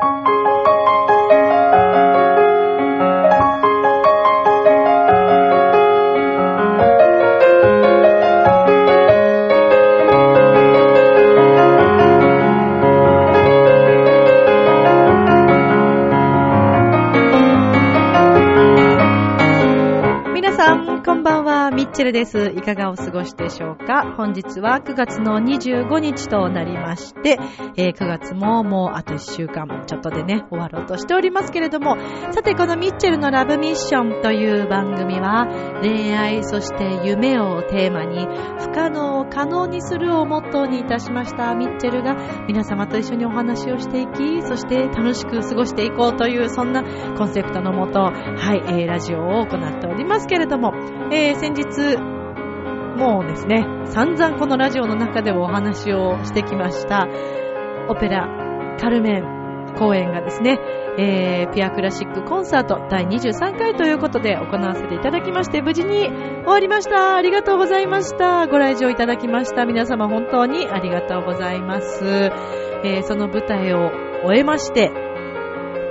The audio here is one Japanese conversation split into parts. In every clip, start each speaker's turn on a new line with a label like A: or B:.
A: Thank you. ッチェルです。いかがお過ごしでしょうか？本日は9月の25日となりまして、えー、9月ももうあと1週間ちょっとでね、終わろうとしておりますけれども、さてこのミッチェルのラブミッションという番組は、恋愛そして夢をテーマに、不可能を可能にするをモットーにいたしましたミッチェルが皆様と一緒にお話をしていき、そして楽しく過ごしていこうという、そんなコンセプトのもと、はい、えー、ラジオを行っておりますけれども、えー、先日、もうですね、散々このラジオの中でもお話をしてきました、オペラ、カルメン公演がですね、えー、ピアクラシックコンサート第23回ということで行わせていただきまして、無事に終わりました。ありがとうございました。ご来場いただきました。皆様本当にありがとうございます。えー、その舞台を終えまして、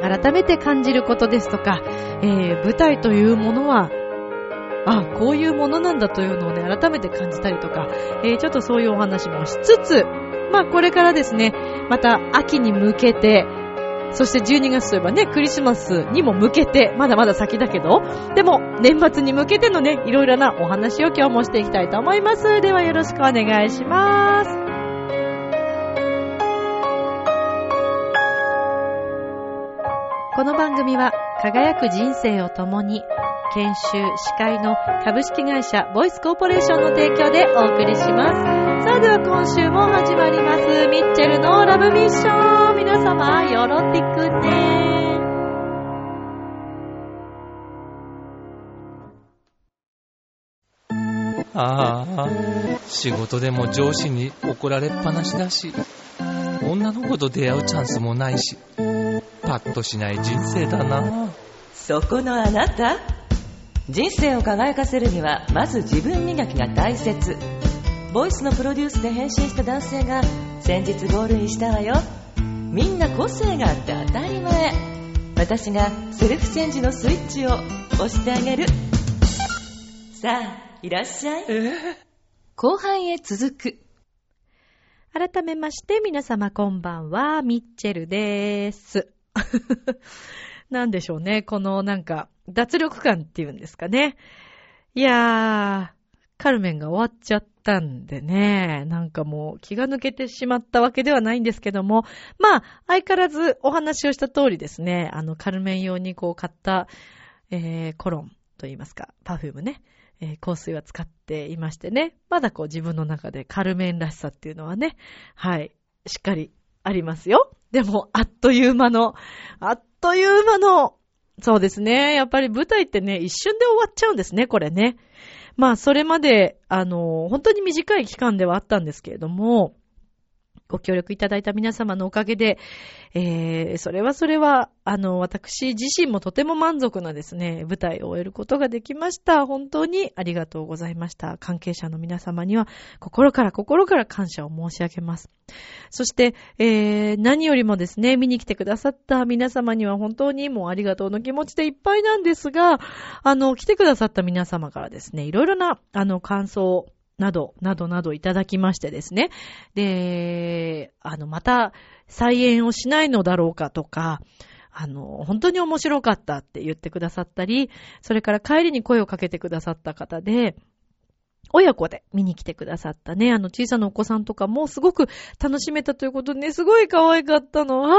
A: 改めて感じることですとか、えー、舞台というものはあ、こういうものなんだというのをね、改めて感じたりとか、えー、ちょっとそういうお話もしつつ、まあこれからですね、また秋に向けて、そして12月といえばね、クリスマスにも向けて、まだまだ先だけど、でも年末に向けてのね、いろいろなお話を今日もしていきたいと思います。ではよろしくお願いします。この番組は輝く人生を共に研修、司会の株式会社ボイスコーポレーションの提供でお送りします。さあでは今週も始まります。ミッチェルのラブミッション。皆様、よろってくね。
B: ああ、仕事でも上司に怒られっぱなしだし、女の子と出会うチャンスもないし、パッとしない人生だな。
C: そこのあなた人生を輝かせるにはまず自分磨きが大切。ボイスのプロデュースで変身した男性が先日ゴールインしたわよ。みんな個性があって当たり前。私がセルフチェンジのスイッチを押してあげる。さあいらっしゃい、
A: 後半へ続く。改めまして皆様こんばんは。ミッチェルです。なんでしょうね。このなんか脱力感っていうんですかね。いやー、カルメンが終わっちゃったんでね、なんかもう気が抜けてしまったわけではないんですけども、まあ、相変わらずお話をした通りですね、あの、カルメン用にこう買った、えー、コロンと言いますか、パフュームね、えー、香水は使っていましてね、まだこう自分の中でカルメンらしさっていうのはね、はい、しっかりありますよ。でも、あっという間の、あっという間のそうですね。やっぱり舞台ってね、一瞬で終わっちゃうんですね、これね。まあ、それまで、あの、本当に短い期間ではあったんですけれども、ご協力いただいた皆様のおかげで、えー、それはそれは、あの、私自身もとても満足なですね、舞台を終えることができました。本当にありがとうございました。関係者の皆様には、心から心から感謝を申し上げます。そして、えー、何よりもですね、見に来てくださった皆様には本当にもうありがとうの気持ちでいっぱいなんですが、あの、来てくださった皆様からですね、いろいろな、あの、感想をなど、などなどいただきましてですね。で、あの、また再演をしないのだろうかとか、あの、本当に面白かったって言ってくださったり、それから帰りに声をかけてくださった方で、親子で見に来てくださったね、あの小さなお子さんとかもすごく楽しめたということでね、すごい可愛かったのは、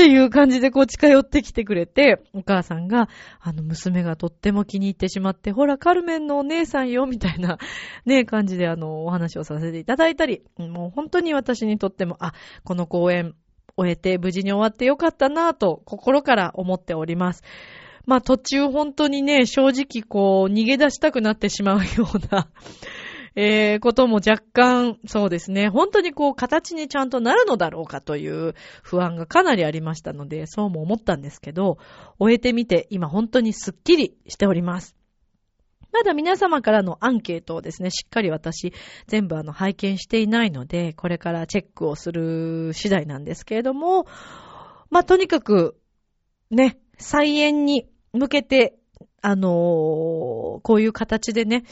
A: っていう感じでこう近寄ってきてくれて、お母さんが、あの娘がとっても気に入ってしまって、ほら、カルメンのお姉さんよ、みたいな、ね、感じであの、お話をさせていただいたり、もう本当に私にとっても、あ、この公演、終えて無事に終わってよかったなぁと、心から思っております。まあ途中本当にね、正直こう、逃げ出したくなってしまうようなえー、ことも若干、そうですね、本当にこう、形にちゃんとなるのだろうかという不安がかなりありましたので、そうも思ったんですけど、終えてみて、今本当にスッキリしております。まだ皆様からのアンケートをですね、しっかり私、全部あの、拝見していないので、これからチェックをする次第なんですけれども、まあ、とにかく、ね、再演に向けて、あのーこういう形でね、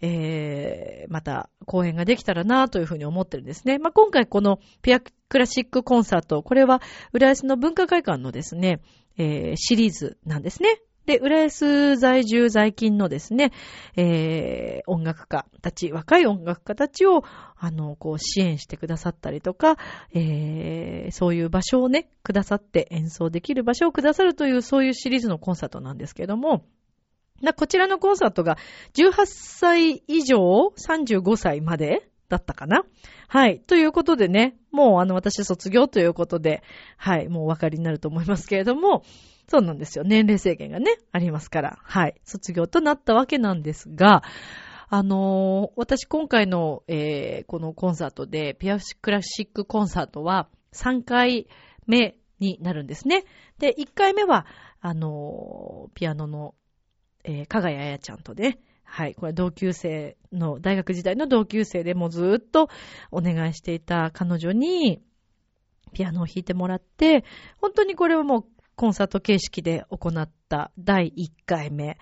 A: えー、また公演ができたらなというふうに思ってるんですね。まあ、今回このピアクラシックコンサート、これは浦安の文化会館のですね、えー、シリーズなんですね。で、浦安在住在勤のですね、えー、音楽家たち、若い音楽家たちを、あの、こう、支援してくださったりとか、えー、そういう場所をね、くださって演奏できる場所をくださるという、そういうシリーズのコンサートなんですけども、なこちらのコンサートが18歳以上35歳までだったかなはい。ということでね、もうあの私卒業ということで、はい、もうお分かりになると思いますけれども、そうなんですよ。年齢制限がね、ありますから、はい。卒業となったわけなんですが、あのー私今回の、えーこのコンサートで、ピアクラシックコンサートは3回目になるんですね。で、1回目は、あのーピアノのえー、かがやあやちゃんとね、はい、これ同級生の、大学時代の同級生でもうずっとお願いしていた彼女に、ピアノを弾いてもらって、本当にこれはもうコンサート形式で行った第1回目。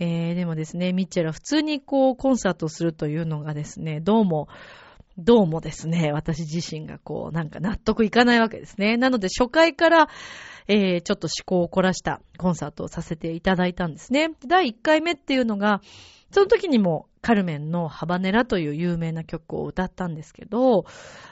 A: えー、でもですね、ミッチェルは普通にこうコンサートするというのがですね、どうも、どうもですね、私自身がこう、なんか納得いかないわけですね。なので初回から、えー、ちょっと思考を凝らしたコンサートをさせていただいたんですね。第1回目っていうのが、その時にもカルメンのハバネラという有名な曲を歌ったんですけど、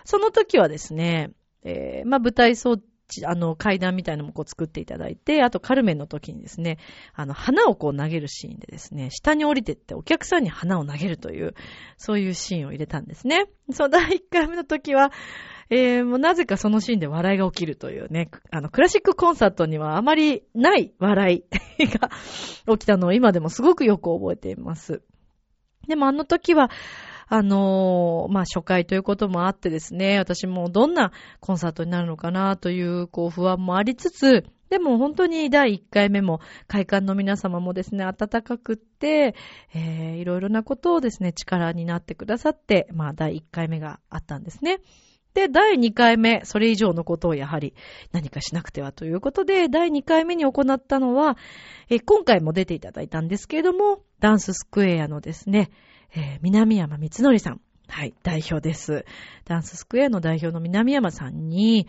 A: その時はですね、えー、まあ、舞台装、あの、階段みたいなのもこう作っていただいて、あとカルメンの時にですね、あの、花をこう投げるシーンでですね、下に降りてってお客さんに花を投げるという、そういうシーンを入れたんですね。その第1回目の時は、えー、もうなぜかそのシーンで笑いが起きるというね、あの、クラシックコンサートにはあまりない笑いが 起きたのを今でもすごくよく覚えています。でもあの時は、あのー、まあ、初回ということもあってですね、私もどんなコンサートになるのかなという、こう、不安もありつつ、でも本当に第1回目も会館の皆様もですね、温かくって、えー、いろいろなことをですね、力になってくださって、まあ、第1回目があったんですね。で、第2回目、それ以上のことをやはり何かしなくてはということで、第2回目に行ったのは、え今回も出ていただいたんですけれども、ダンススクエアのですね、えー、南山光則さん。はい、代表です。ダンススクエアの代表の南山さんに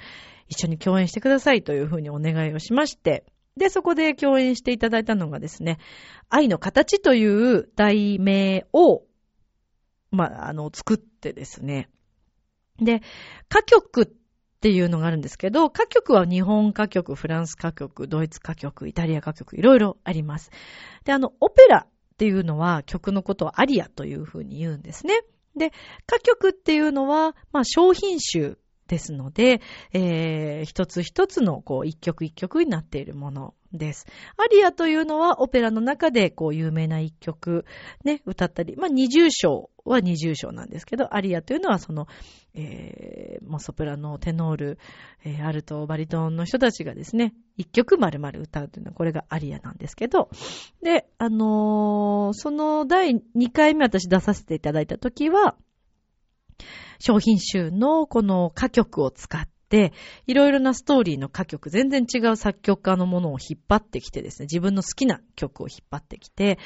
A: 一緒に共演してくださいというふうにお願いをしまして、で、そこで共演していただいたのがですね、愛の形という題名を、まあ、あの、作ってですね、で、歌曲っていうのがあるんですけど、歌曲は日本歌曲、フランス歌曲、ドイツ歌曲、イタリア歌曲、いろいろあります。で、あの、オペラっていうのは曲のことをアリアというふうに言うんですね。で、歌曲っていうのは、まあ、商品集ですので、えー、一つ一つの、こう、一曲一曲になっているものです。アリアというのはオペラの中でこう有名な一曲ね、歌ったり、まあ二重唱は二重唱なんですけど、アリアというのはその、えー、もうソプラノ、テノール、えー、アルト、バリトンの人たちがですね、一曲丸々歌うというのはこれがアリアなんですけど、で、あのー、その第2回目私出させていただいたときは、商品集のこの歌曲を使って、いろいろなストーリーの歌曲、全然違う作曲家のものを引っ張ってきてですね、自分の好きな曲を引っ張ってきて、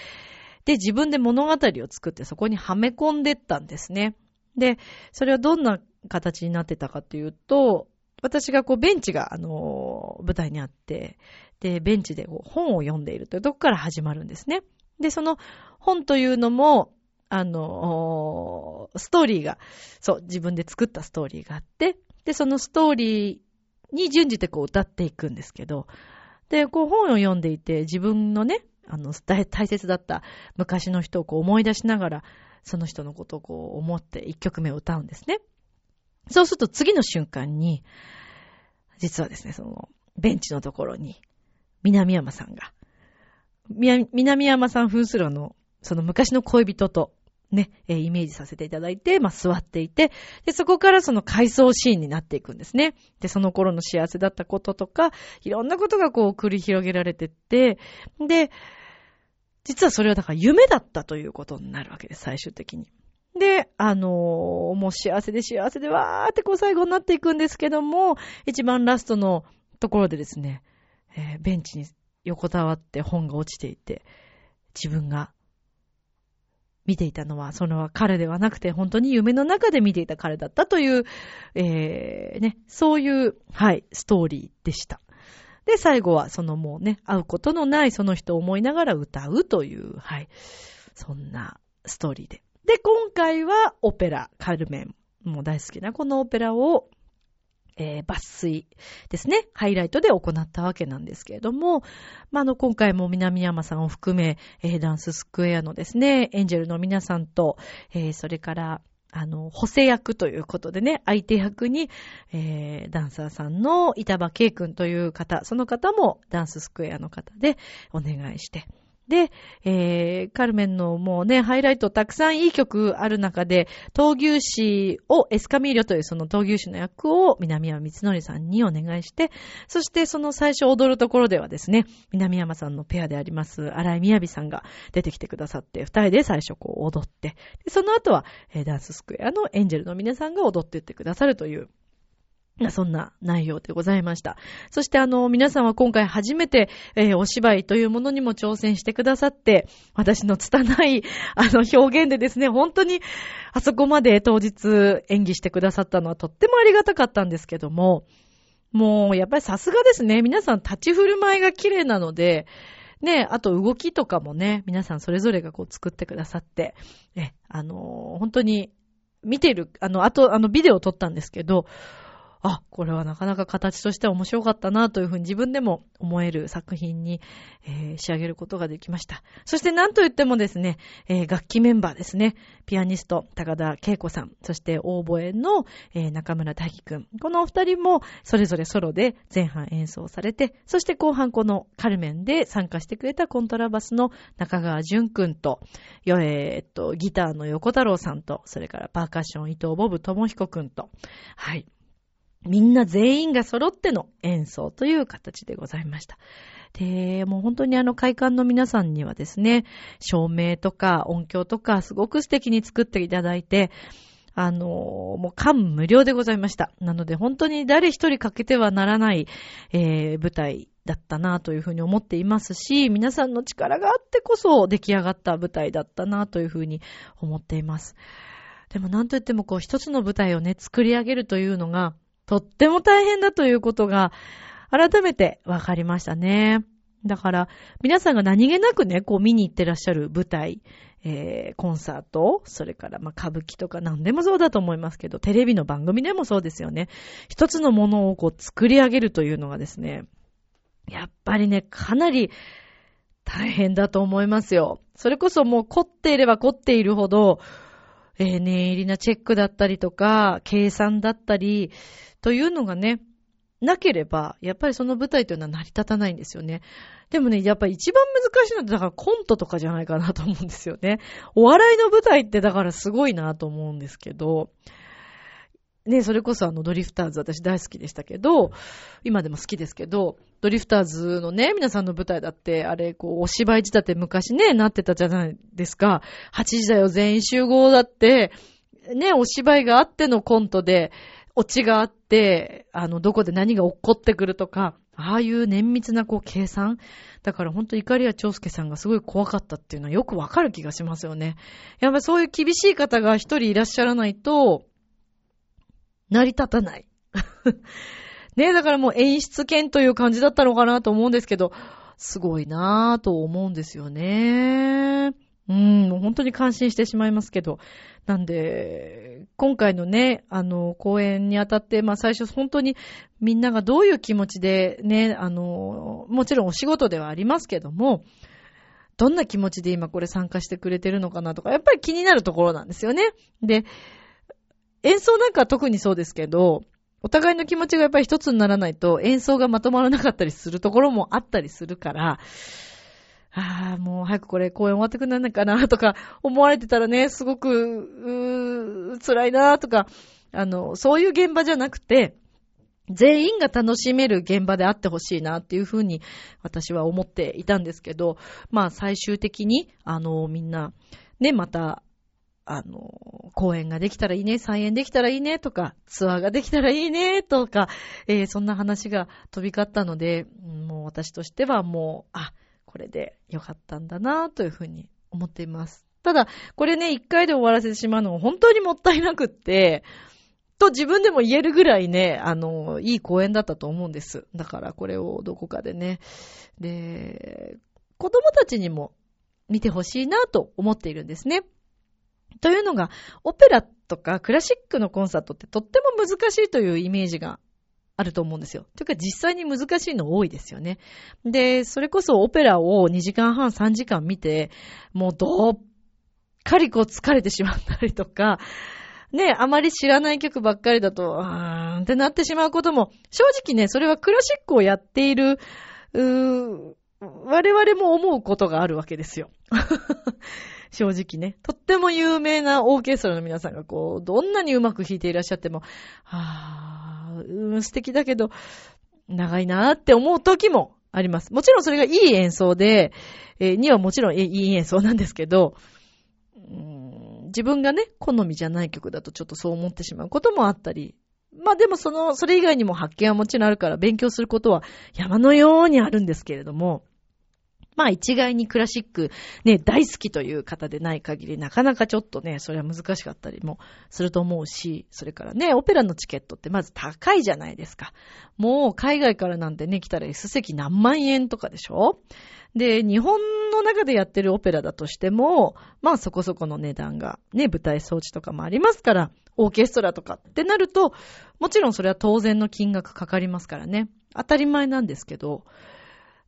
A: で、自分で物語を作ってそこにはめ込んでったんですね。で、それはどんな形になってたかというと、私がこうベンチが、あの、舞台にあって、で、ベンチで本を読んでいるというとこから始まるんですね。で、その本というのも、あの、ストーリーが、そう、自分で作ったストーリーがあって、で、そのストーリーに準じてこう歌っていくんですけど、で、こう本を読んでいて、自分のね、あの、大切だった昔の人をこう思い出しながら、その人のことをこう思って一曲目を歌うんですね。そうすると次の瞬間に、実はですね、その、ベンチのところに、南山さんが、南山さん風するあの、その昔の恋人と、ね、え、イメージさせていただいて、まあ、座っていて、で、そこからその回想シーンになっていくんですね。で、その頃の幸せだったこととか、いろんなことがこう繰り広げられてって、で、実はそれはだから夢だったということになるわけです、最終的に。で、あのー、もう幸せで幸せでわーってこう最後になっていくんですけども、一番ラストのところでですね、えーベンチに横たわって本が落ちていて、自分が見ていたのは、その彼ではなくて、本当に夢の中で見ていた彼だったという、えー、ね、そういう、はい、ストーリーでした。で、最後は、そのもうね、会うことのないその人を思いながら歌うという、はい、そんなストーリーで。で、今回はオペラ、カルメン。もう大好きなこのオペラをえー、抜粋ですね、ハイライトで行ったわけなんですけれども、まあ、の、今回も南山さんを含め、えー、ダンススクエアのですね、エンジェルの皆さんと、えー、それから、あの、補正役ということでね、相手役に、えー、ダンサーさんの板場圭君という方、その方もダンススクエアの方でお願いして、で、えー、カルメンのもうね、ハイライトたくさんいい曲ある中で、闘牛士を、エスカミーリョというその闘牛士の役を南山光則さんにお願いして、そしてその最初踊るところではですね、南山さんのペアであります、荒井みやびさんが出てきてくださって、二人で最初こう踊って、その後は、えー、ダンススクエアのエンジェルの皆さんが踊っていってくださるという、そんな内容でございました。そしてあの、皆さんは今回初めて、えー、お芝居というものにも挑戦してくださって、私の拙い、あの、表現でですね、本当に、あそこまで当日演技してくださったのはとってもありがたかったんですけども、もう、やっぱりさすがですね、皆さん立ち振る舞いが綺麗なので、ね、あと動きとかもね、皆さんそれぞれがこう作ってくださって、え、あの、本当に、見てる、あの、あと、あの、ビデオを撮ったんですけど、あ、これはなかなか形としては面白かったなというふうに自分でも思える作品に、えー、仕上げることができました。そして何と言ってもですね、えー、楽器メンバーですね。ピアニスト、高田恵子さん、そしてオーボエの、えー、中村大輝くん。このお二人もそれぞれソロで前半演奏されて、そして後半このカルメンで参加してくれたコントラバスの中川淳くんと、えー、っと、ギターの横太郎さんと、それからパーカッション伊藤ボブ智彦くんと、はい。みんな全員が揃っての演奏という形でございました。で、もう本当にあの会館の皆さんにはですね、照明とか音響とかすごく素敵に作っていただいて、あの、もう感無量でございました。なので本当に誰一人欠けてはならない、えー、舞台だったなというふうに思っていますし、皆さんの力があってこそ出来上がった舞台だったなというふうに思っています。でもなんといってもこう一つの舞台をね、作り上げるというのが、とっても大変だということが、改めて分かりましたね。だから、皆さんが何気なくね、こう見に行ってらっしゃる舞台、えー、コンサート、それから、まあ歌舞伎とか何でもそうだと思いますけど、テレビの番組でもそうですよね。一つのものをこう作り上げるというのがですね、やっぱりね、かなり大変だと思いますよ。それこそもう凝っていれば凝っているほど、えー、念入りなチェックだったりとか、計算だったり、というのがね、なければ、やっぱりその舞台というのは成り立たないんですよね。でもね、やっぱり一番難しいのってだからコントとかじゃないかなと思うんですよね。お笑いの舞台ってだからすごいなと思うんですけど、ね、それこそあのドリフターズ私大好きでしたけど、今でも好きですけど、ドリフターズのね、皆さんの舞台だって、あれ、こう、お芝居仕立て昔ね、なってたじゃないですか。8時だよ全員集合だって、ね、お芝居があってのコントで、オチがあって、あの、どこで何が起こってくるとか、ああいう綿密なこう計算。だから本当怒りや長介さんがすごい怖かったっていうのはよくわかる気がしますよね。やっぱりそういう厳しい方が一人いらっしゃらないと、成り立たない。ねえだからもう演出権という感じだったのかなと思うんですけど、すごいなぁと思うんですよね。うん、もう本当に感心してしまいますけど。なんで、今回のね、あの、公演にあたって、まあ最初本当にみんながどういう気持ちでね、あの、もちろんお仕事ではありますけども、どんな気持ちで今これ参加してくれてるのかなとか、やっぱり気になるところなんですよね。で、演奏なんかは特にそうですけど、お互いの気持ちがやっぱり一つにならないと演奏がまとまらなかったりするところもあったりするから、ああ、もう早くこれ公演終わってくんないかなとか思われてたらね、すごく、うー、辛いなとか、あの、そういう現場じゃなくて、全員が楽しめる現場であってほしいなっていうふうに私は思っていたんですけど、まあ最終的に、あの、みんな、ね、また、あの、公演ができたらいいね、再演できたらいいね、とか、ツアーができたらいいね、とか、えー、そんな話が飛び交ったので、もう私としてはもう、あ、これでよかったんだな、というふうに思っています。ただ、これね、一回で終わらせてしまうのは本当にもったいなくって、と自分でも言えるぐらいね、あの、いい公演だったと思うんです。だからこれをどこかでね。で、子供たちにも見てほしいなと思っているんですね。というのが、オペラとかクラシックのコンサートってとっても難しいというイメージがあると思うんですよ。というか実際に難しいの多いですよね。で、それこそオペラを2時間半3時間見て、もうどっかりこう疲れてしまったりとか、ね、あまり知らない曲ばっかりだと、あーんってなってしまうことも、正直ね、それはクラシックをやっている、うー我々も思うことがあるわけですよ。正直ね。とっても有名なオーケストラの皆さんがこう、どんなにうまく弾いていらっしゃっても、あー、うん、素敵だけど、長いなーって思う時もあります。もちろんそれがいい演奏で、えー、にはもちろんいい演奏なんですけど、自分がね、好みじゃない曲だとちょっとそう思ってしまうこともあったり、まあでもその、それ以外にも発見はもちろんあるから勉強することは山のようにあるんですけれども、まあ一概にクラシックね、大好きという方でない限りなかなかちょっとね、それは難しかったりもすると思うし、それからね、オペラのチケットってまず高いじゃないですか。もう海外からなんてね、来たら S 席何万円とかでしょ？で、日本の中でやってるオペラだとしても、まあそこそこの値段が、ね、舞台装置とかもありますから、オーケストラとかってなると、もちろんそれは当然の金額かかりますからね。当たり前なんですけど、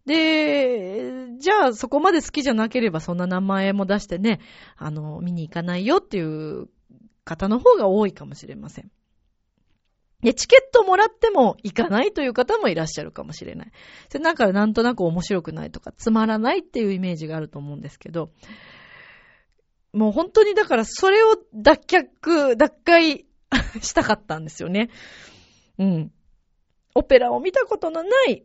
A: で、じゃあそこまで好きじゃなければそんな何万円も出してね、あの、見に行かないよっていう方の方が多いかもしれません。で、チケットもらっても行かないという方もいらっしゃるかもしれない。で、なんかなんとなく面白くないとか、つまらないっていうイメージがあると思うんですけど、もう本当にだからそれを脱却、脱会 したかったんですよね。うん。オペラを見たことのない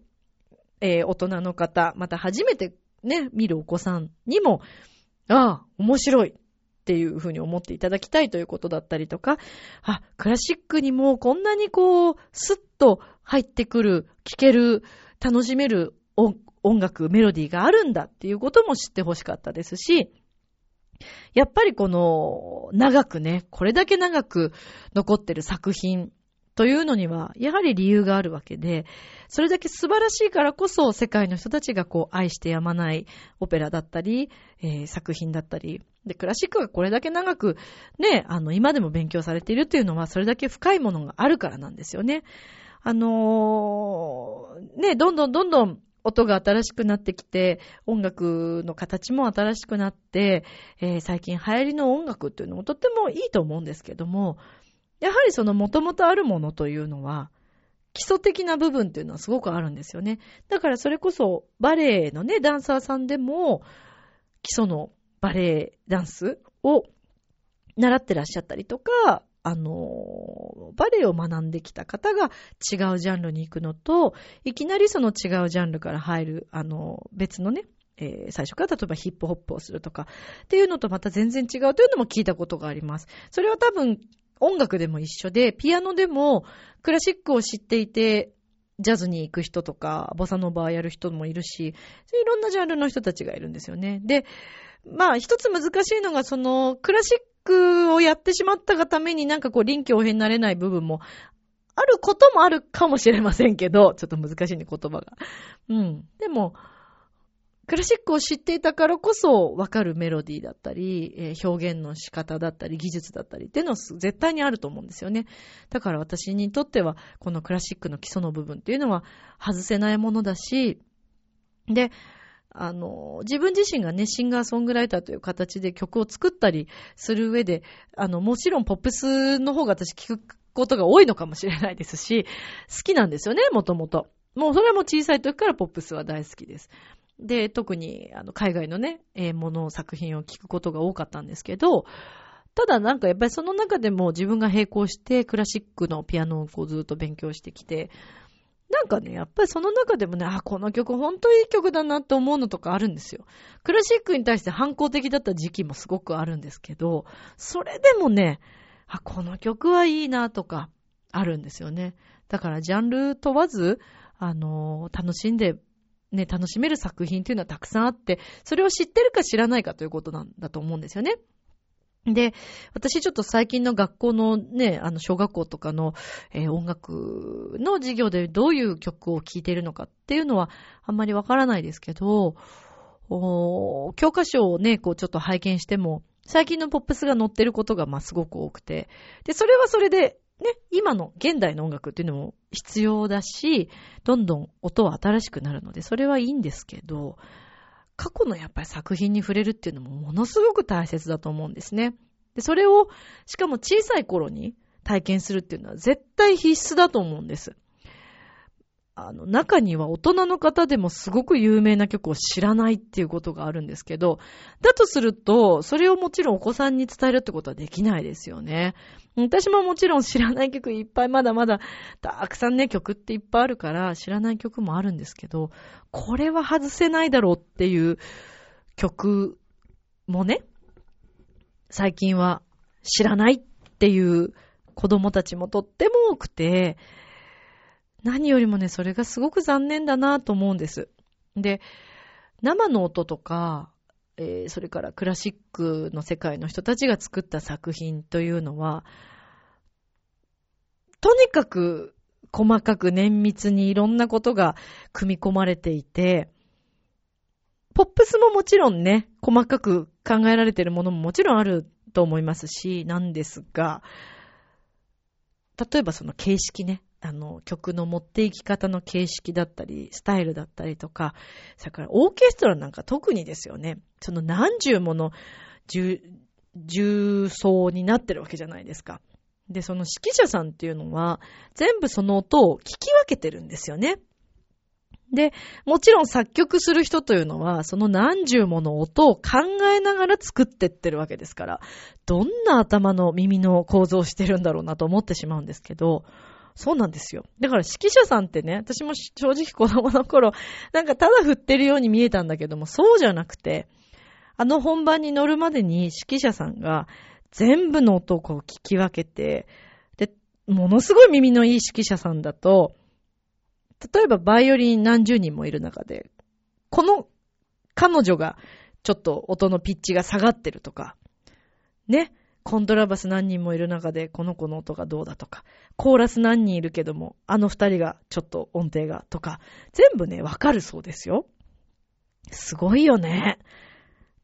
A: えー、大人の方、また初めてね、見るお子さんにも、ああ、面白いっていうふうに思っていただきたいということだったりとか、あ、クラシックにもこんなにこう、スッと入ってくる、聴ける、楽しめる音楽、メロディーがあるんだっていうことも知ってほしかったですし、やっぱりこの、長くね、これだけ長く残ってる作品というのには、やはり理由があるわけで、それだけ素晴らしいからこそ世界の人たちがこう愛してやまないオペラだったり、えー、作品だったり、で、クラシックがこれだけ長くね、あの、今でも勉強されているっていうのは、それだけ深いものがあるからなんですよね。あのー、ね、どんどんどんどん音が新しくなってきて、音楽の形も新しくなって、えー、最近流行りの音楽っていうのもとってもいいと思うんですけども、やはりその元々あるものというのは、基礎的な部分っていうのはすごくあるんですよね。だからそれこそバレエのね、ダンサーさんでも、基礎のバレエダンスを習ってらっしゃったりとか、あの、バレエを学んできた方が違うジャンルに行くのと、いきなりその違うジャンルから入る、あの、別のね、えー、最初から例えばヒップホップをするとかっていうのとまた全然違うというのも聞いたことがあります。それは多分音楽でも一緒で、ピアノでもクラシックを知っていて、ジャズに行く人とか、ボサノバーやる人もいるし、いろんなジャンルの人たちがいるんですよね。で、まあ一つ難しいのが、その、クラシックをやってしまったがためになんかこう臨機応変になれない部分もあることもあるかもしれませんけど、ちょっと難しいね、言葉が。うん。でも、クラシックを知っていたからこそわかるメロディーだったり、えー、表現の仕方だったり、技術だったりっていうのは絶対にあると思うんですよね。だから私にとっては、このクラシックの基礎の部分っていうのは外せないものだし、で、あの、自分自身がね、シンガーソングライターという形で曲を作ったりする上で、あの、もちろんポップスの方が私聞くことが多いのかもしれないですし、好きなんですよね、もともと。もうそれも小さい時からポップスは大好きです。で、特に、あの、海外のね、えー、もの、作品を聞くことが多かったんですけど、ただなんかやっぱりその中でも自分が並行してクラシックのピアノをこうずっと勉強してきて、なんかね、やっぱりその中でもね、あ、この曲本当いい曲だなって思うのとかあるんですよ。クラシックに対して反抗的だった時期もすごくあるんですけど、それでもね、あ、この曲はいいなとか、あるんですよね。だからジャンル問わず、あのー、楽しんで、ね、楽しめる作品っていうのはたくさんあって、それを知ってるか知らないかということなんだと思うんですよね。で、私ちょっと最近の学校のね、あの、小学校とかの、えー、音楽の授業でどういう曲を聴いているのかっていうのはあんまりわからないですけど、教科書をね、こうちょっと拝見しても、最近のポップスが載ってることがまあすごく多くて、で、それはそれで、ね、今の現代の音楽っていうのも必要だし、どんどん音は新しくなるので、それはいいんですけど、過去のやっぱり作品に触れるっていうのもものすごく大切だと思うんですね。で、それを、しかも小さい頃に体験するっていうのは絶対必須だと思うんです。あの、中には大人の方でもすごく有名な曲を知らないっていうことがあるんですけど、だとすると、それをもちろんお子さんに伝えるってことはできないですよね。私ももちろん知らない曲いっぱいまだまだ、たくさんね、曲っていっぱいあるから知らない曲もあるんですけど、これは外せないだろうっていう曲もね、最近は知らないっていう子供たちもとっても多くて、何よりもね、それがすごく残念だなと思うんです。で、生の音とか、えー、それからクラシックの世界の人たちが作った作品というのは、とにかく細かく綿密にいろんなことが組み込まれていて、ポップスももちろんね、細かく考えられているものももちろんあると思いますし、なんですが、例えばその形式ね、あの、曲の持っていき方の形式だったり、スタイルだったりとか、それからオーケストラなんか特にですよね。その何十もの重、重層になってるわけじゃないですか。で、その指揮者さんっていうのは、全部その音を聞き分けてるんですよね。で、もちろん作曲する人というのは、その何十もの音を考えながら作ってってるわけですから、どんな頭の耳の構造をしてるんだろうなと思ってしまうんですけど、そうなんですよ。だから指揮者さんってね、私も正直子供の頃、なんかただ振ってるように見えたんだけども、そうじゃなくて、あの本番に乗るまでに指揮者さんが全部の音をこう聞き分けて、で、ものすごい耳のいい指揮者さんだと、例えばバイオリン何十人もいる中で、この彼女がちょっと音のピッチが下がってるとか、ね、コントラバス何人もいる中で、この子の音がどうだとか、コーラス何人いるけども、あの二人がちょっと音程がとか、全部ね、わかるそうですよ。すごいよね。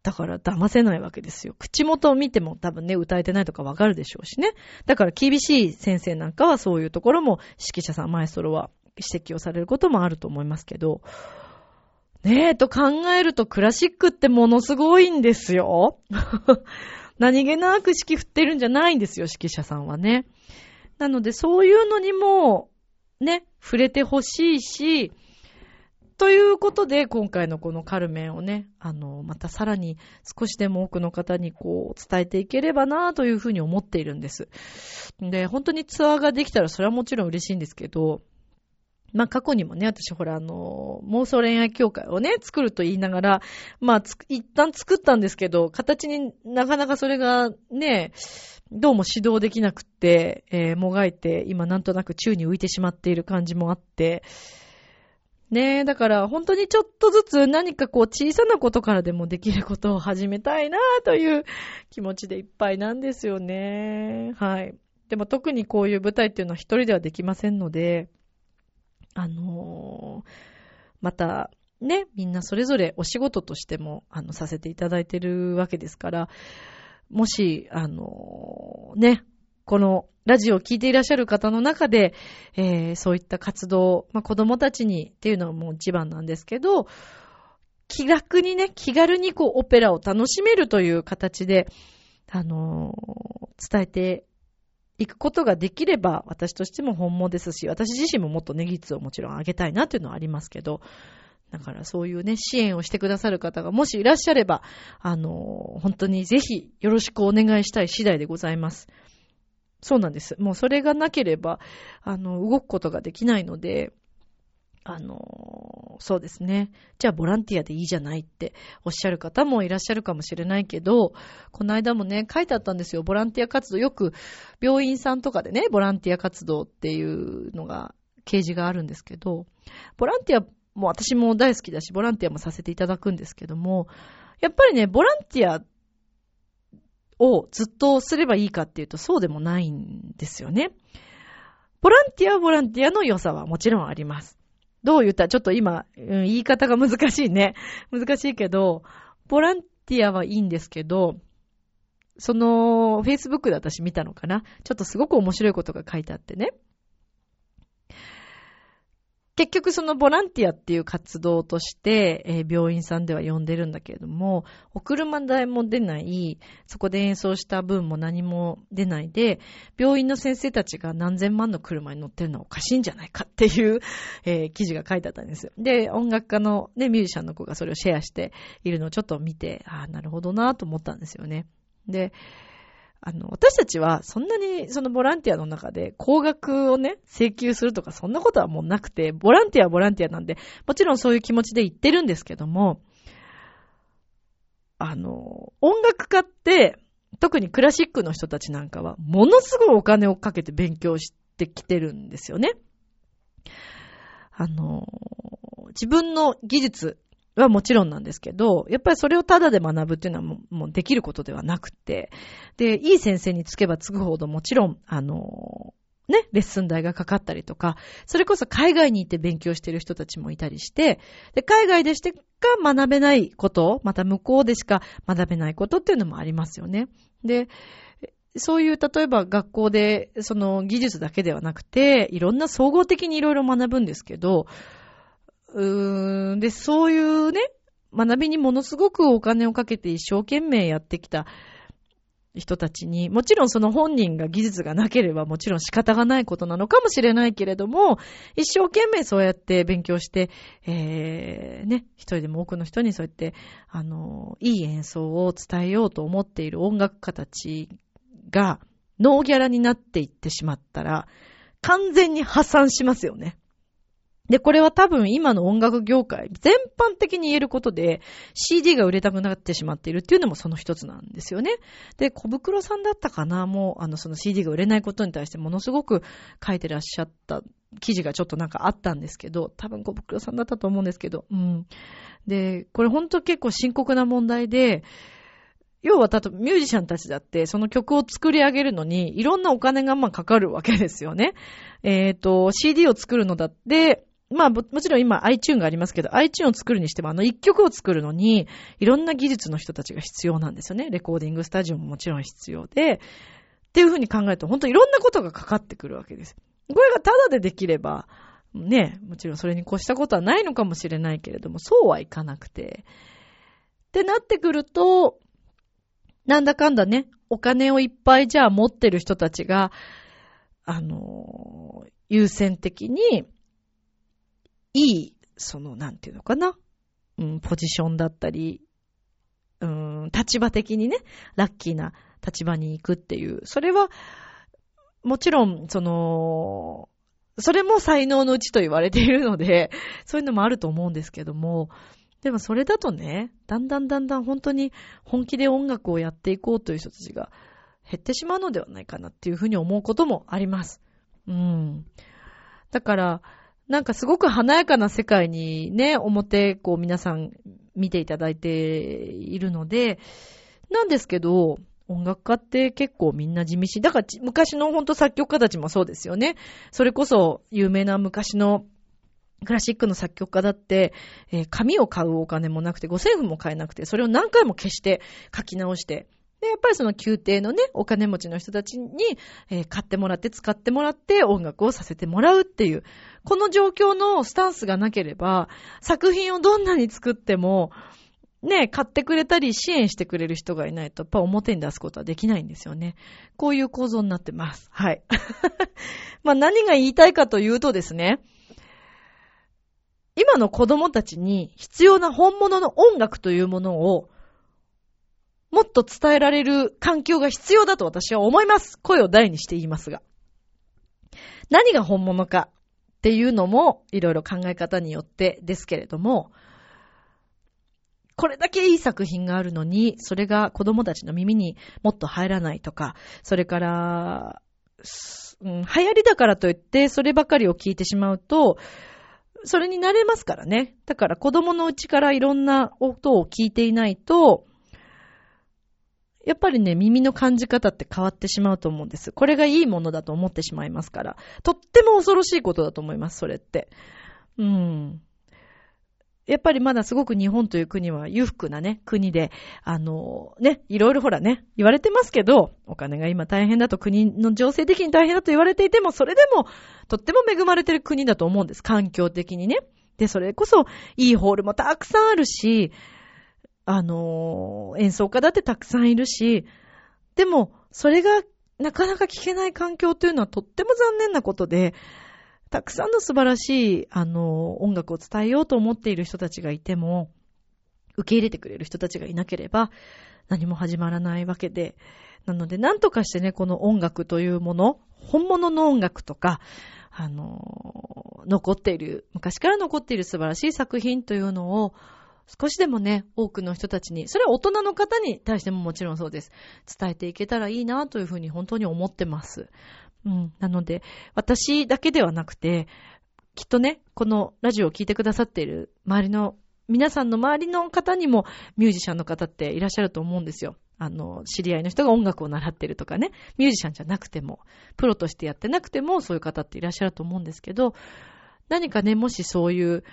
A: だから騙せないわけですよ。口元を見ても多分ね、歌えてないとかわかるでしょうしね。だから厳しい先生なんかはそういうところも指揮者さん、マエストロは指摘をされることもあると思いますけど、ねえ、と考えるとクラシックってものすごいんですよ。何気なく指揮振ってるんじゃないんですよ、指揮者さんはね。なので、そういうのにも、ね、触れてほしいし、ということで、今回のこのカルメンをね、あの、またさらに少しでも多くの方にこう、伝えていければなというふうに思っているんです。で、本当にツアーができたらそれはもちろん嬉しいんですけど、まあ過去にもね、私ほらあの、妄想恋愛協会をね、作ると言いながら、まあ一旦作ったんですけど、形になかなかそれがね、どうも指導できなくって、えー、もがいて、今なんとなく宙に浮いてしまっている感じもあって、ねえ、だから本当にちょっとずつ何かこう小さなことからでもできることを始めたいなという気持ちでいっぱいなんですよね。はい。でも特にこういう舞台っていうのは一人ではできませんので、あのー、また、ね、みんなそれぞれお仕事としても、あの、させていただいてるわけですから、もし、あのー、ね、このラジオを聴いていらっしゃる方の中で、えー、そういった活動、まあ、子供たちにっていうのはもう一番なんですけど、気楽にね、気軽にこう、オペラを楽しめるという形で、あのー、伝えて行くことができれば、私としても本望ですし、私自身ももっとネギツをもちろんあげたいなというのはありますけど、だからそういうね、支援をしてくださる方がもしいらっしゃれば、あの、本当にぜひよろしくお願いしたい次第でございます。そうなんです。もうそれがなければ、あの、動くことができないので、あの、そうですね。じゃあボランティアでいいじゃないっておっしゃる方もいらっしゃるかもしれないけど、この間もね、書いてあったんですよ。ボランティア活動。よく病院さんとかでね、ボランティア活動っていうのが、掲示があるんですけど、ボランティアも私も大好きだし、ボランティアもさせていただくんですけども、やっぱりね、ボランティアをずっとすればいいかっていうとそうでもないんですよね。ボランティアはボランティアの良さはもちろんあります。どう言った？ちょっと今、うん、言い方が難しいね。難しいけど、ボランティアはいいんですけど、その、Facebook で私見たのかな？ちょっとすごく面白いことが書いてあってね。結局そのボランティアっていう活動として、えー、病院さんでは呼んでるんだけれども、お車代も出ない、そこで演奏した分も何も出ないで、病院の先生たちが何千万の車に乗ってるのはおかしいんじゃないかっていう、えー、記事が書いてあったんですよ。で、音楽家のね、ミュージシャンの子がそれをシェアしているのをちょっと見て、ああ、なるほどなと思ったんですよね。で、あの、私たちはそんなにそのボランティアの中で高額をね、請求するとかそんなことはもうなくて、ボランティアはボランティアなんで、もちろんそういう気持ちで言ってるんですけども、あの、音楽家って、特にクラシックの人たちなんかは、ものすごいお金をかけて勉強してきてるんですよね。あの、自分の技術、はもちろんなんですけど、やっぱりそれをただで学ぶっていうのはもうできることではなくて、で、いい先生につけばつくほどもちろん、あの、ね、レッスン代がかかったりとか、それこそ海外に行って勉強してる人たちもいたりして、で、海外でしてか学べないこと、また向こうでしか学べないことっていうのもありますよね。で、そういう、例えば学校で、その技術だけではなくて、いろんな総合的にいろいろ学ぶんですけど、うーん、で、そういうね、学びにものすごくお金をかけて一生懸命やってきた人たちに、もちろんその本人が技術がなければもちろん仕方がないことなのかもしれないけれども、一生懸命そうやって勉強して、えー、ね、一人でも多くの人にそうやって、あの、いい演奏を伝えようと思っている音楽家たちが、ノーギャラになっていってしまったら、完全に破産しますよね。で、これは多分今の音楽業界全般的に言えることで CD が売れたくなってしまっているっていうのもその一つなんですよね。で、小袋さんだったかなもう、あの、その CD が売れないことに対してものすごく書いてらっしゃった記事がちょっとなんかあったんですけど、多分小袋さんだったと思うんですけど、うん。で、これほんと結構深刻な問題で、要は、たと、ミュージシャンたちだって、その曲を作り上げるのに、いろんなお金がまあかかるわけですよね。えっ、ー、と、CD を作るのだって、まあもちろん今 iTune がありますけど、iTune を作るにしてもあの一曲を作るのに、いろんな技術の人たちが必要なんですよね。レコーディングスタジオももちろん必要で、っていうふうに考えると、本当いろんなことがかかってくるわけです。これがタダでできれば、ね、もちろんそれに越したことはないのかもしれないけれども、そうはいかなくて。ってなってくると、なんだかんだね、お金をいっぱいじゃあ持ってる人たちが、あの、優先的にいい、その、なんていうのかな、うん、ポジションだったり、うん、立場的にね、ラッキーな立場に行くっていう、それは、もちろん、その、それも才能のうちと言われているので、そういうのもあると思うんですけども、でもそれだとね、だんだんだんだん本当に本気で音楽をやっていこうという人たちが減ってしまうのではないかなっていうふうに思うこともあります。うん。だから、なんかすごく華やかな世界にね、表、こう皆さん見ていただいているので、なんですけど、音楽家って結構みんな地味だから昔のほんと作曲家たちもそうですよね。それこそ有名な昔のクラシックの作曲家だって、えー、紙を買うお金もなくて、五線譜も買えなくて、それを何回も消して書き直して、で、やっぱりその宮廷のね、お金持ちの人たちに、えー、買ってもらって使ってもらって音楽をさせてもらうっていう、この状況のスタンスがなければ、作品をどんなに作っても、ね、買ってくれたり支援してくれる人がいないと、やっぱ表に出すことはできないんですよね。こういう構造になってます。はい。まあ何が言いたいかというとですね、今の子供たちに必要な本物の音楽というものをもっと伝えられる環境が必要だと私は思います。声を大にして言いますが。何が本物かっていうのも、いろいろ考え方によってですけれども、これだけいい作品があるのに、それが子供たちの耳にもっと入らないとか、それから、うん、流行りだからといって、そればかりを聞いてしまうと、それになれますからね。だから子供のうちからいろんな音を聞いていないと、やっぱりね、耳の感じ方って変わってしまうと思うんです。これがいいものだと思ってしまいますから。とっても恐ろしいことだと思います、それって。うん。やっぱりまだすごく日本という国は裕福なね、国で、あの、ね、いろいろほらね、言われてますけど、お金が今大変だと国の情勢的に大変だと言われていても、それでも、とっても恵まれてる国だと思うんです。環境的にね。で、それこそ、いいホールもたくさんあるし、あの、演奏家だってたくさんいるし、でも、それがなかなか聞けない環境というのはとっても残念なことで、たくさんの素晴らしい、あの、音楽を伝えようと思っている人たちがいても、受け入れてくれる人たちがいなければ、何も始まらないわけで、なので、なんとかしてね、この音楽というもの、本物の音楽とか、あの、残っている、昔から残っている素晴らしい作品というのを、少しでもね、多くの人たちに、それは大人の方に対してももちろんそうです。伝えていけたらいいなというふうに本当に思ってます。うん。なので、私だけではなくて、きっとね、このラジオを聴いてくださっている周りの、皆さんの周りの方にもミュージシャンの方っていらっしゃると思うんですよ。あの、知り合いの人が音楽を習ってるとかね、ミュージシャンじゃなくても、プロとしてやってなくても、そういう方っていらっしゃると思うんですけど、何かね、もしそういう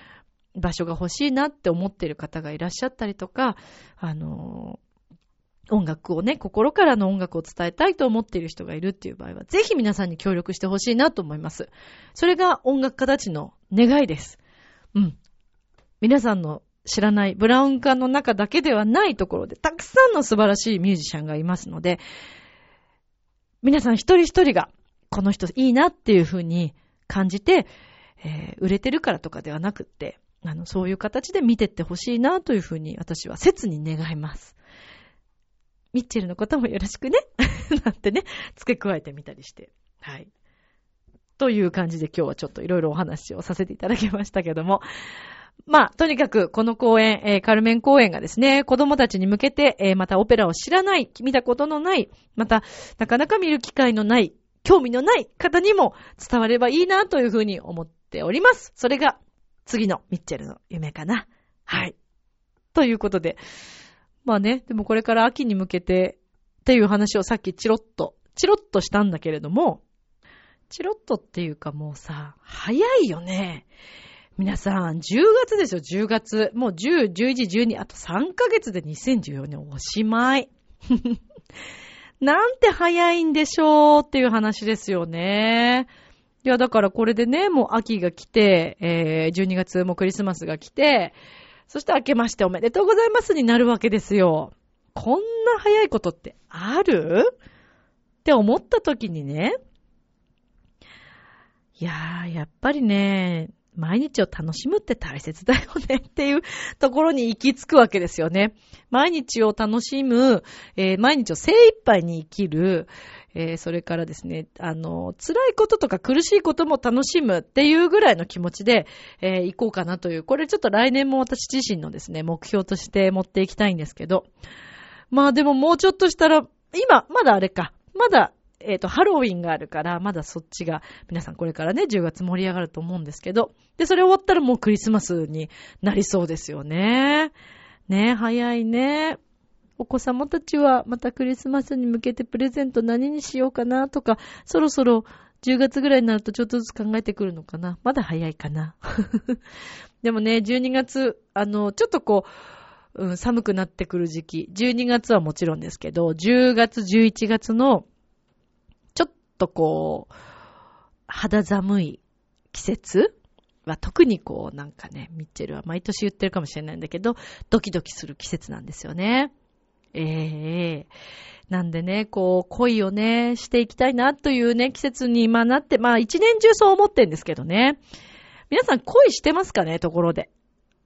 A: 場所が欲しいなって思ってる方がいらっしゃったりとか、あの、音楽をね、心からの音楽を伝えたいと思っている人がいるっていう場合は、ぜひ皆さんに協力してほしいなと思います。それが音楽家たちの願いです。うん。皆さんの知らないブラウン管の中だけではないところで、たくさんの素晴らしいミュージシャンがいますので、皆さん一人一人が、この人いいなっていうふうに感じて、えー、売れてるからとかではなくって、あの、そういう形で見てってほしいなというふうに私は切に願います。ミッチェルのこともよろしくね。なんてね、付け加えてみたりして。はい。という感じで今日はちょっといろいろお話をさせていただきましたけども。まあ、とにかくこの公演、えー、カルメン公演がですね、子供たちに向けて、えー、またオペラを知らない、見たことのない、また、なかなか見る機会のない、興味のない方にも伝わればいいなというふうに思っております。それが次のミッチェルの夢かな。はい。ということで、まあね、でもこれから秋に向けてっていう話をさっきチロッと、チロッとしたんだけれども、チロッとっていうかもうさ、早いよね。皆さん、10月ですよ、10月。もう10、11、12、あと3ヶ月で2014年おしまい。なんて早いんでしょうっていう話ですよね。いや、だからこれでね、もう秋が来て、えー、12月もクリスマスが来て、そして明けましておめでとうございますになるわけですよ。こんな早いことってある？って思った時にね、いやー、やっぱりね、毎日を楽しむって大切だよね っていうところに行き着くわけですよね。毎日を楽しむ、えー、毎日を精一杯に生きる、えー、それからですね、あの、辛いこととか苦しいことも楽しむっていうぐらいの気持ちで、えー、行こうかなという、これちょっと来年も私自身のですね、目標として持っていきたいんですけど、まあでももうちょっとしたら、今、まだあれか、まだえっ、ー、と、ハロウィンがあるから、まだそっちが、皆さんこれからね、10月盛り上がると思うんですけど、で、それ終わったらもうクリスマスになりそうですよね。ね、早いね。お子様たちはまたクリスマスに向けてプレゼント何にしようかなとか、そろそろ10月ぐらいになるとちょっとずつ考えてくるのかな。まだ早いかな。でもね、12月、あの、ちょっとこう、うん、寒くなってくる時期。12月はもちろんですけど、10月、11月の、ちょっとこう、肌寒い季節は特にこうなんかね、ミッチェルは毎年言ってるかもしれないんだけど、ドキドキする季節なんですよね。ええ、なんでね、こう、恋をね、していきたいなというね、季節に今なって、まあ一年中そう思ってんですけどね。皆さん恋してますかねところで。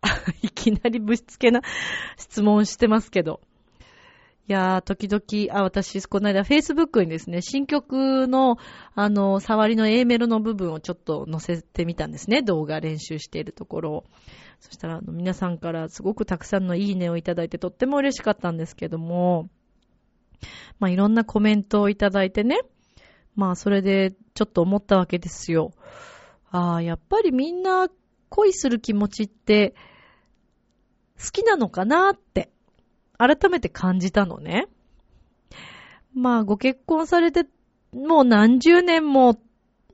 A: いきなりぶしつけな質問してますけど。いやー、時々、あ、私、この間、Facebook にですね、新曲の、あの、触りの A メロの部分をちょっと載せてみたんですね。動画練習しているところを。そしたら、皆さんからすごくたくさんのいいねをいただいて、とっても嬉しかったんですけども、まあ、いろんなコメントをいただいてね、まあ、それで、ちょっと思ったわけですよ。ああ、やっぱりみんな恋する気持ちって好きなのかなって改めて感じたのね。まあご結婚されてもう何十年も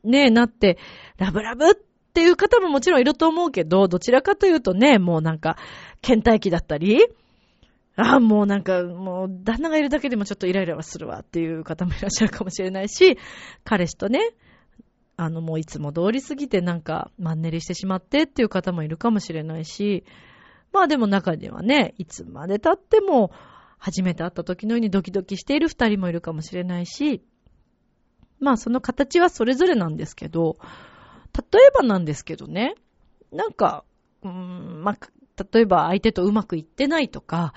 A: ねえ、なって、ラブラブっていう方ももちろんいると思うけど、どちらかというとね、もうなんか、倦怠期だったり、ああ、もうなんか、もう、旦那がいるだけでもちょっとイライラはするわっていう方もいらっしゃるかもしれないし、彼氏とね、あの、もういつも通り過ぎてなんか、マンネリしてしまってっていう方もいるかもしれないし、まあでも中にはね、いつまで経っても、初めて会った時のようにドキドキしている二人もいるかもしれないし、まあその形はそれぞれなんですけど、例えばなんですけどね、なんか、うーん、まあ、例えば相手とうまくいってないとか、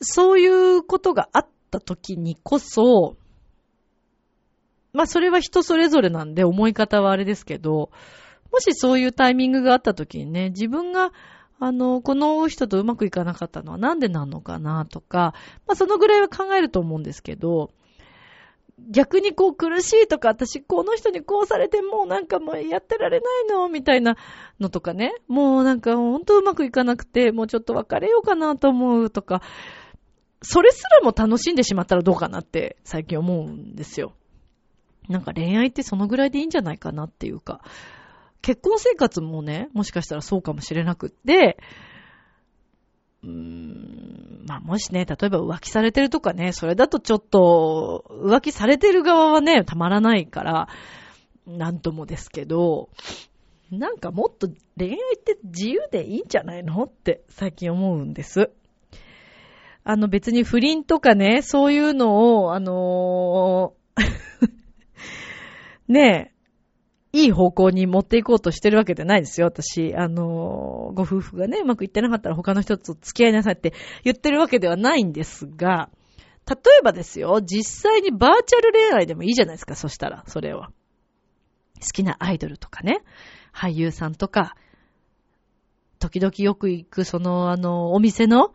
A: そういうことがあった時にこそ、まあそれは人それぞれなんで思い方はあれですけど、もしそういうタイミングがあった時にね、自分があの、この人とうまくいかなかったのはなんでなのかなとか、まあそのぐらいは考えると思うんですけど、逆にこう苦しいとか、私この人にこうされてもうなんかもうやってられないのみたいなのとかね。もうなんかほんとうまくいかなくて、もうちょっと別れようかなと思うとか、それすらも楽しんでしまったらどうかなって最近思うんですよ。なんか恋愛ってそのぐらいでいいんじゃないかなっていうか、結婚生活もね、もしかしたらそうかもしれなくって、うーん、まあもしね、例えば浮気されてるとかね、それだとちょっと、浮気されてる側はね、たまらないから、なんともですけど、なんかもっと恋愛って自由でいいんじゃないの？って最近思うんです。あの別に不倫とかね、そういうのを、あのー ねえ、いい方向に持っていこうとしてるわけじゃないですよ、私。あの、ご夫婦がね、うまくいってなかったら他の人と付き合いなさいって言ってるわけではないんですが、例えばですよ、実際にバーチャル恋愛でもいいじゃないですか、そしたら、それは。好きなアイドルとかね、俳優さんとか、時々よく行く、その、あの、お店の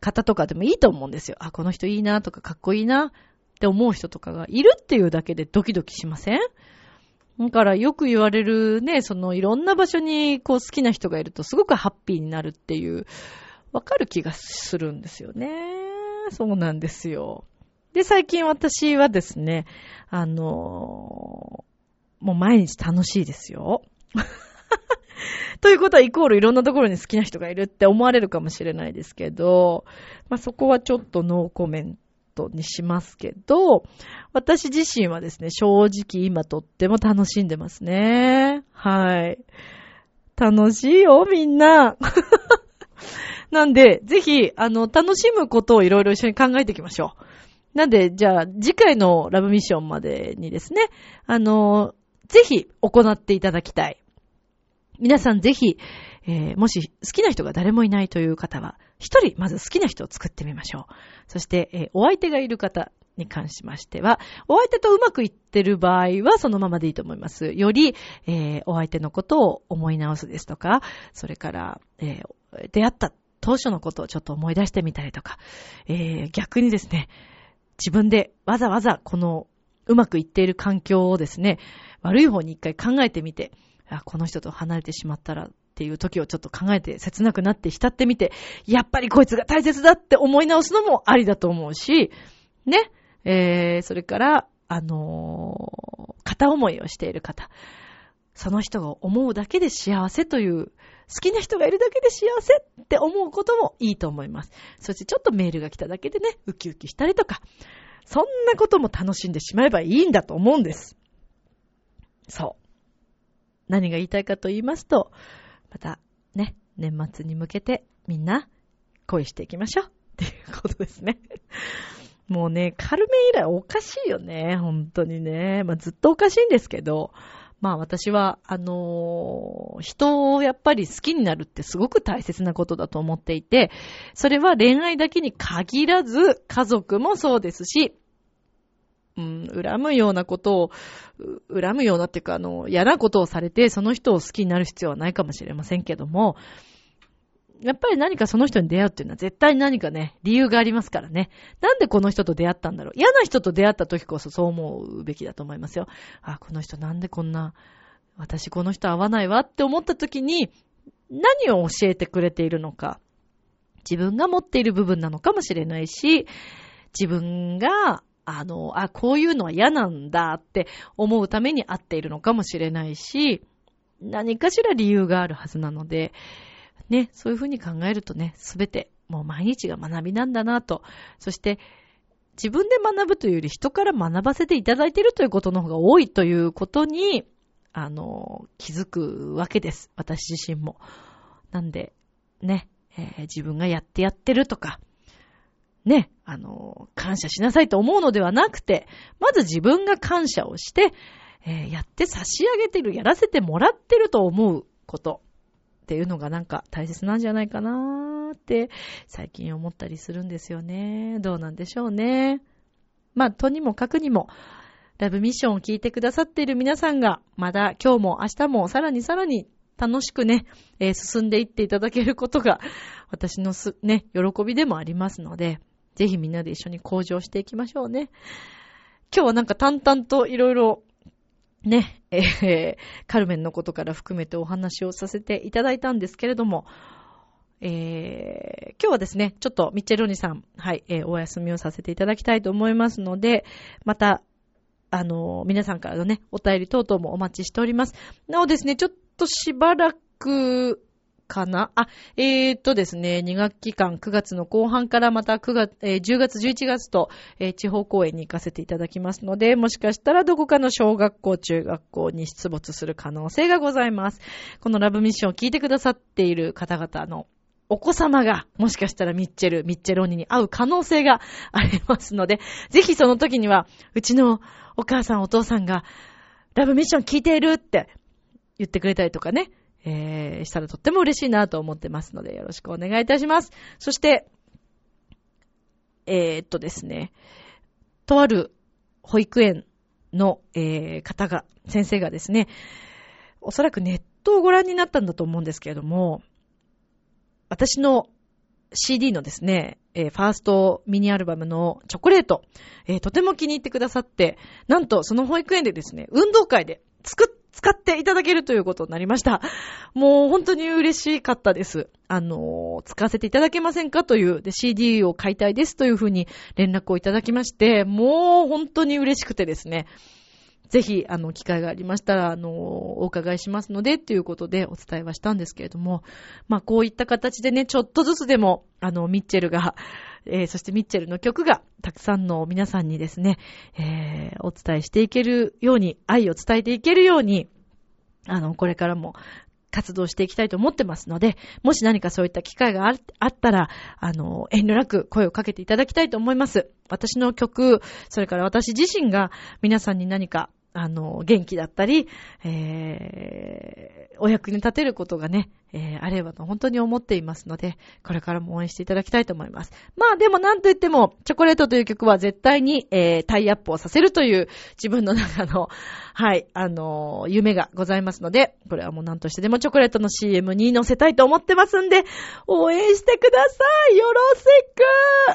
A: 方とかでもいいと思うんですよ。あ、この人いいなとか、かっこいいなって思う人とかがいるっていうだけでドキドキしません？だからよく言われるね、そのいろんな場所にこう好きな人がいるとすごくハッピーになるっていう、わかる気がするんですよね。そうなんですよ。で、最近私はですね、あのー、もう毎日楽しいですよ。ということはイコールいろんなところに好きな人がいるって思われるかもしれないですけど、まあ、そこはちょっとノーコメントにしますけど、私自身はですね、正直今とっても楽しんでますね。はい。楽しいよ、みんな。なんで、ぜひ、あの、楽しむことをいろいろ一緒に考えていきましょう。なんで、じゃあ、次回のラブミッションまでにですね、あの、ぜひ行っていただきたい。皆さんぜひ、えー、もし好きな人が誰もいないという方は、一人まず好きな人を作ってみましょう。そして、えー、お相手がいる方に関しましては、お相手とうまくいってる場合はそのままでいいと思います。より、えー、お相手のことを思い直すですとか、それから、え出会った当初のことをちょっと思い出してみたりとか、え逆にですね、自分でわざわざこのうまくいっている環境をですね、悪い方に一回考えてみて、あ、この人と離れてしまったらっていう時をちょっと考えて切なくなって浸ってみて、やっぱりこいつが大切だって思い直すのもありだと思うし、ね。えー、それから、あのー、片思いをしている方。その人が思うだけで幸せという、好きな人がいるだけで幸せって思うこともいいと思います。そしてちょっとメールが来ただけでね、ウキウキしたりとか、そんなことも楽しんでしまえばいいんだと思うんです。そう。何が言いたいかと言いますと、またね、年末に向けてみんな恋していきましょう っていうことですね。もうね、カルメ以来おかしいよね、本当にね。まあ、ずっとおかしいんですけど、まあ私は、あのー人をやっぱり好きになるってすごく大切なことだと思っていて、それは恋愛だけに限らず、家族もそうですし、うん、恨むようなことを、恨むようなっていうか、あの、嫌なことをされて、その人を好きになる必要はないかもしれませんけども、やっぱり何かその人に出会うっていうのは絶対何かね、理由がありますからね。なんでこの人と出会ったんだろう。嫌な人と出会った時こそそう思うべきだと思いますよ。あ、この人なんでこんな、私この人合わないわって思った時に、何を教えてくれているのか。自分が持っている部分なのかもしれないし、自分が、あの、あ、こういうのは嫌なんだって思うために会っているのかもしれないし、何かしら理由があるはずなので、ね、そういうふうに考えるとね、すべてもう毎日が学びなんだなと。そして、自分で学ぶというより人から学ばせていただいているということの方が多いということに、あの、気づくわけです。私自身も。なんで、ね、えー自分がやってやってるとか、ね、あの、感謝しなさいと思うのではなくて、まず自分が感謝をして、えーやって差し上げてる、やらせてもらってると思うことっていうのがなんか大切なんじゃないかなーって最近思ったりするんですよね。どうなんでしょうね。まあ、とにもかくにも、ラブミッションを聞いてくださっている皆さんが、まだ今日も明日もさらにさらに楽しくね、えー進んでいっていただけることが、私のす、ね、喜びでもありますので、ぜひみんなで一緒に向上していきましょうね。今日はなんか淡々といろいろね、えーカルメンのことから含めてお話をさせていただいたんですけれども、えー今日はですね、ちょっとミッチェロニさん、はい、えーお休みをさせていただきたいと思いますので、また、あのー皆さんからのね、お便り等々もお待ちしております。なおですね、ちょっとしばらく、かな？あ、えー、っとですね、2学期間9月の後半からまた9月、えー10月、11月と、えー地方公演に行かせていただきますので、もしかしたらどこかの小学校、中学校に出没する可能性がございます。このラブミッションを聞いてくださっている方々のお子様が、もしかしたらミッチェル、ミッチェロニに会う可能性がありますので、ぜひその時には、うちのお母さん、お父さんが、ラブミッション聞いているって言ってくれたりとかね、えー、したらとっても嬉しいなと思ってますので、よろしくお願いいたします。そして、えー、っとですね、とある保育園の、えー方が、先生がですね、おそらくネットをご覧になったんだと思うんですけれども、私の CD のですね、えーファーストミニアルバムのチョコレート、えーとても気に入ってくださって、なんとその保育園でですね、運動会で作った使っていただけるということになりました。もう本当に嬉しかったです。あの使わせていただけませんかという、で、CD を買いたいですというふうに連絡をいただきまして、もう本当に嬉しくてですね、ぜひ、あの、機会がありましたら、あの、お伺いしますので、ということでお伝えはしたんですけれども、まあ、こういった形でね、ちょっとずつでも、あの、ミッチェルが、えーそしてミッチェルの曲が、たくさんの皆さんにですね、えーお伝えしていけるように、愛を伝えていけるように、あの、これからも活動していきたいと思ってますので、もし何かそういった機会がああったら、あの、遠慮なく声をかけていただきたいと思います。私の曲、それから私自身が皆さんに何か、あの、元気だったり、えー、お役に立てることがね、えー、あればと本当に思っていますので、これからも応援していただきたいと思います。まあでもなんといっても、チョコレートという曲は絶対に、えー、タイアップをさせるという自分の中の、はい、あのー夢がございますので、これはもう何としてでもチョコレートの CM に載せたいと思ってますんで、応援してくださいよろし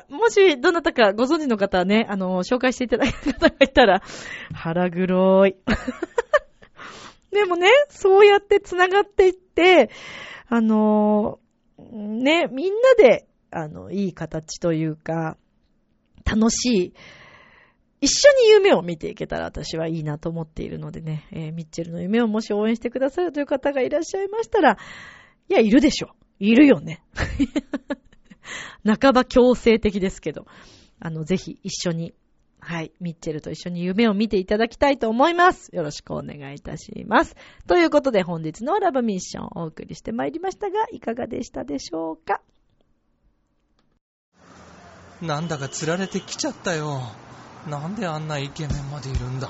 A: くもし、どなたかご存知の方はね、あのー紹介していただける方がいたら、腹黒い。でもね、そうやって繋がっていって、あのーね、みんなで、あの、いい形というか、楽しい、一緒に夢を見ていけたら私はいいなと思っているのでね、えーミッチェルの夢をもし応援してくださるという方がいらっしゃいましたら、いや、いるでしょ。いるよね。半ば強制的ですけど、あの、ぜひ一緒に、はい、ミッチェルと一緒に夢を見ていただきたいと思います。よろしくお願いいたします。ということで本日のラブミッションをお送りしてまいりましたが、いかがでしたでしょうか？
B: なんだか釣られてきちゃったよ。なんであんなイケメンまでいるんだ？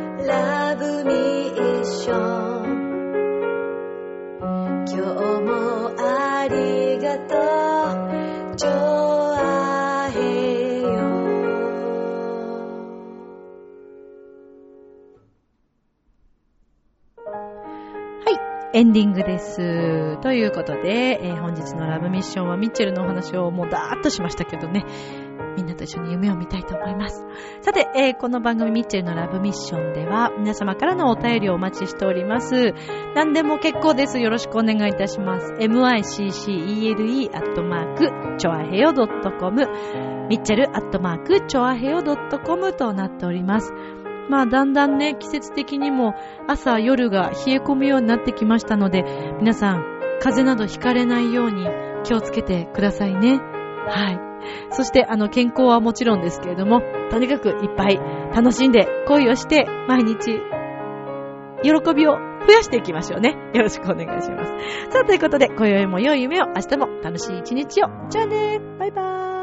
D: ラブミーション今日もありがとう。ジョアヘヨ
A: はい、エンディングです。ということで、えー本日のラブミッションはミッチェルのお話をもうダーッとしましたけどね、みんなと一緒に夢を見たいと思います。さて、えーこの番組ミッチェルのラブミッションでは皆様からのお便りをお待ちしております。何でも結構です。よろしくお願いいたします。miccele アットマーク、チョアヘヨ .com、ミッチェルアットマーク、チョアヘヨ .com となっております。まあ、だんだんね、季節的にも朝、夜が冷え込むようになってきましたので、皆さん、風邪などひかれないように気をつけてくださいね。はい。そして、あの、健康はもちろんですけれども、とにかくいっぱい楽しんで恋をして、毎日、喜びを増やしていきましょうね。よろしくお願いします。さあ、ということで、今宵も良い夢を、明日も楽しい一日を。じゃあねバイバーイ。